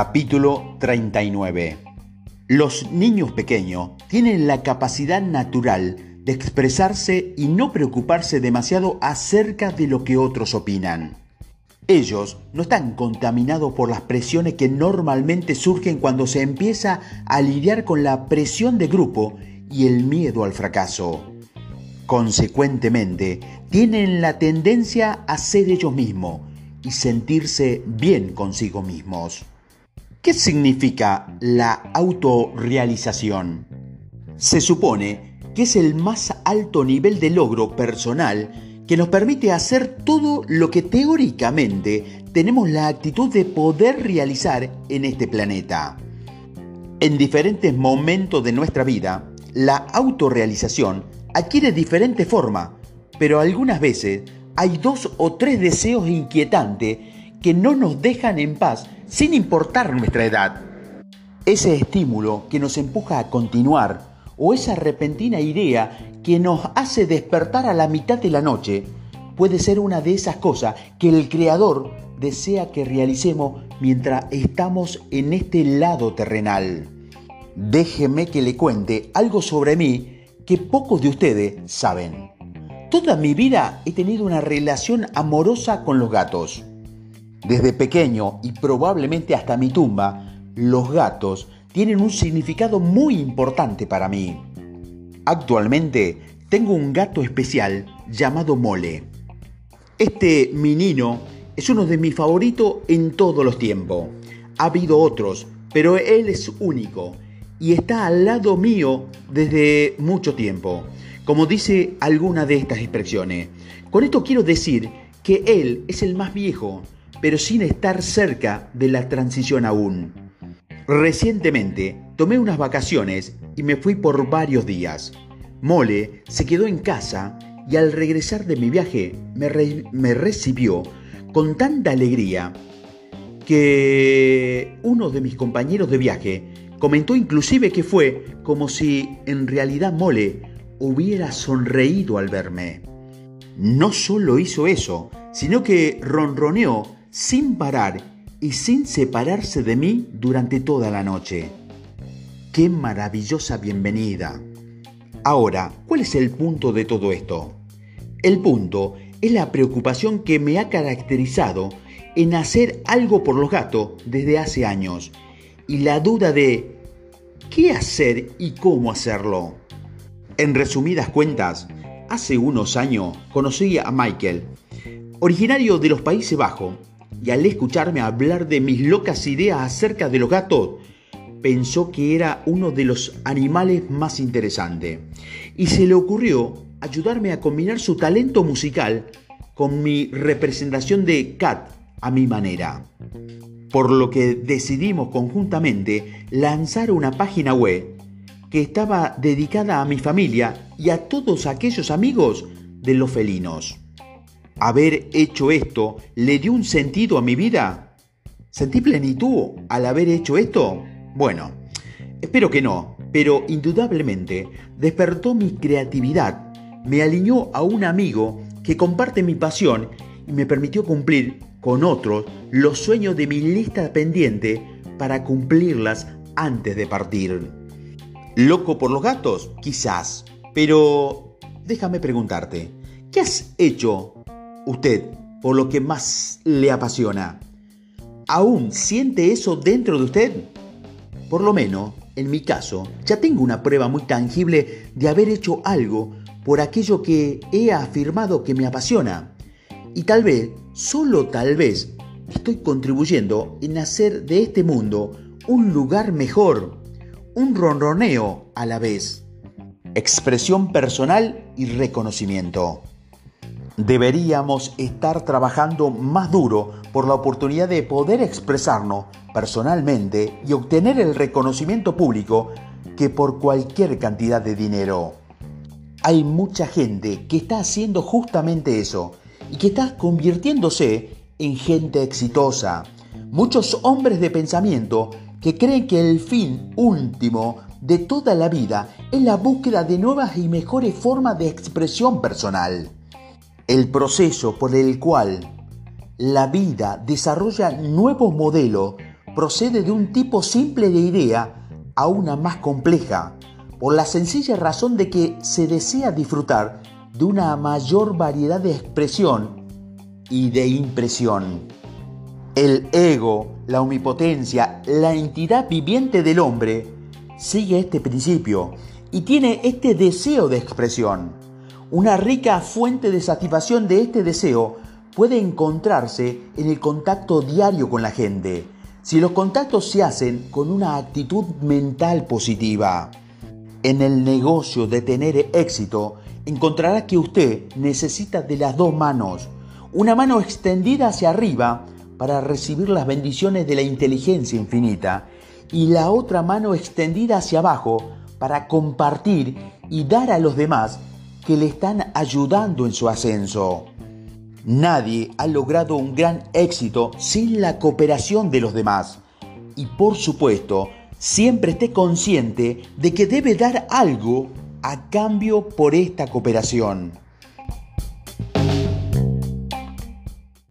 Capítulo 39 Los niños pequeños tienen la capacidad natural de expresarse y no preocuparse demasiado acerca de lo que otros opinan. Ellos no están contaminados por las presiones que normalmente surgen cuando se empieza a lidiar con la presión de grupo y el miedo al fracaso. Consecuentemente, tienen la tendencia a ser ellos mismos y sentirse bien consigo mismos. ¿Qué significa la autorrealización? Se supone que es el más alto nivel de logro personal que nos permite hacer todo lo que teóricamente tenemos la actitud de poder realizar en este planeta. En diferentes momentos de nuestra vida, la autorrealización adquiere diferente forma, pero algunas veces hay dos o tres deseos inquietantes que no nos dejan en paz sin importar nuestra edad. Ese estímulo que nos empuja a continuar o esa repentina idea que nos hace despertar a la mitad de la noche puede ser una de esas cosas que el Creador desea que realicemos mientras estamos en este lado terrenal. Déjeme que le cuente algo sobre mí que pocos de ustedes saben. Toda mi vida he tenido una relación amorosa con los gatos. Desde pequeño y probablemente hasta mi tumba, los gatos tienen un significado muy importante para mí. Actualmente tengo un gato especial llamado Mole. Este menino es uno de mis favoritos en todos los tiempos. Ha habido otros, pero él es único y está al lado mío desde mucho tiempo, como dice alguna de estas expresiones. Con esto quiero decir que él es el más viejo, pero sin estar cerca de la transición aún. Recientemente tomé unas vacaciones y me fui por varios días. Mole se quedó en casa y al regresar de mi viaje me, recibió con tanta alegría que uno de mis compañeros de viaje Comentó inclusive que fue como si en realidad Mole hubiera sonreído al verme. No solo hizo eso, sino que ronroneó sin parar y sin separarse de mí durante toda la noche. ¡Qué maravillosa bienvenida! Ahora, ¿cuál es el punto de todo esto? El punto es la preocupación que me ha caracterizado en hacer algo por los gatos desde hace años y la duda de qué hacer y cómo hacerlo. En resumidas cuentas, hace unos años conocí a Michael, originario de los Países Bajos, y al escucharme hablar de mis locas ideas acerca de los gatos, pensó que era uno de los animales más interesantes y se le ocurrió ayudarme a combinar su talento musical con mi representación de cat a mi manera por lo que decidimos conjuntamente lanzar una página web que estaba dedicada a mi familia y a todos aquellos amigos de los felinos. Haber hecho esto le dio un sentido a mi vida. ¿Sentí plenitud al haber hecho esto? Bueno, espero que no, pero indudablemente despertó mi creatividad, me alineó a un amigo que comparte mi pasión y me permitió cumplir con otros los sueños de mi lista pendiente para cumplirlas antes de partir. ¿Loco por los gatos? Quizás. Pero déjame preguntarte, ¿qué has hecho usted por lo que más le apasiona? ¿Aún siente eso dentro de usted? Por lo menos, en mi caso, ya tengo una prueba muy tangible de haber hecho algo por aquello que he afirmado que me apasiona. Y tal vez, solo tal vez, estoy contribuyendo en hacer de este mundo un lugar mejor, un ronroneo a la vez. Expresión personal y reconocimiento. Deberíamos estar trabajando más duro por la oportunidad de poder expresarnos personalmente y obtener el reconocimiento público que por cualquier cantidad de dinero. Hay mucha gente que está haciendo justamente eso y que está convirtiéndose en gente exitosa. Muchos hombres de pensamiento que creen que el fin último de toda la vida es la búsqueda de nuevas y mejores formas de expresión personal. El proceso por el cual la vida desarrolla nuevos modelos procede de un tipo simple de idea a una más compleja, por la sencilla razón de que se desea disfrutar de una mayor variedad de expresión y de impresión. El ego, la omnipotencia, la entidad viviente del hombre, sigue este principio y tiene este deseo de expresión. Una rica fuente de satisfacción de este deseo puede encontrarse en el contacto diario con la gente, si los contactos se hacen con una actitud mental positiva. En el negocio de tener éxito, encontrará que usted necesita de las dos manos, una mano extendida hacia arriba para recibir las bendiciones de la inteligencia infinita y la otra mano extendida hacia abajo para compartir y dar a los demás que le están ayudando en su ascenso. Nadie ha logrado un gran éxito sin la cooperación de los demás. Y por supuesto, siempre esté consciente de que debe dar algo a cambio por esta cooperación.